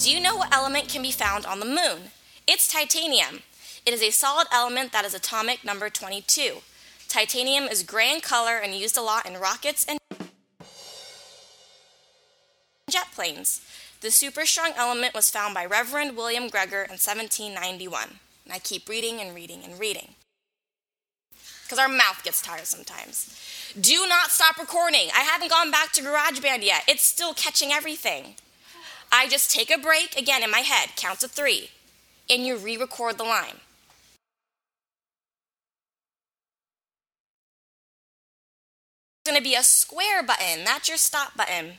Do you know what element can be found on the moon? It's titanium. It is a solid element that is atomic number 22. Titanium is gray in color and used a lot in rockets and jet planes. The super strong element was found by Reverend William Gregor in 1791. And I keep reading and reading and reading. Because our mouth gets tired sometimes. Do not stop recording. I haven't gone back to GarageBand yet. It's still catching everything. I just take a break again in my head, count to three, and you re record the line. It's going to be a square button, that's your stop button.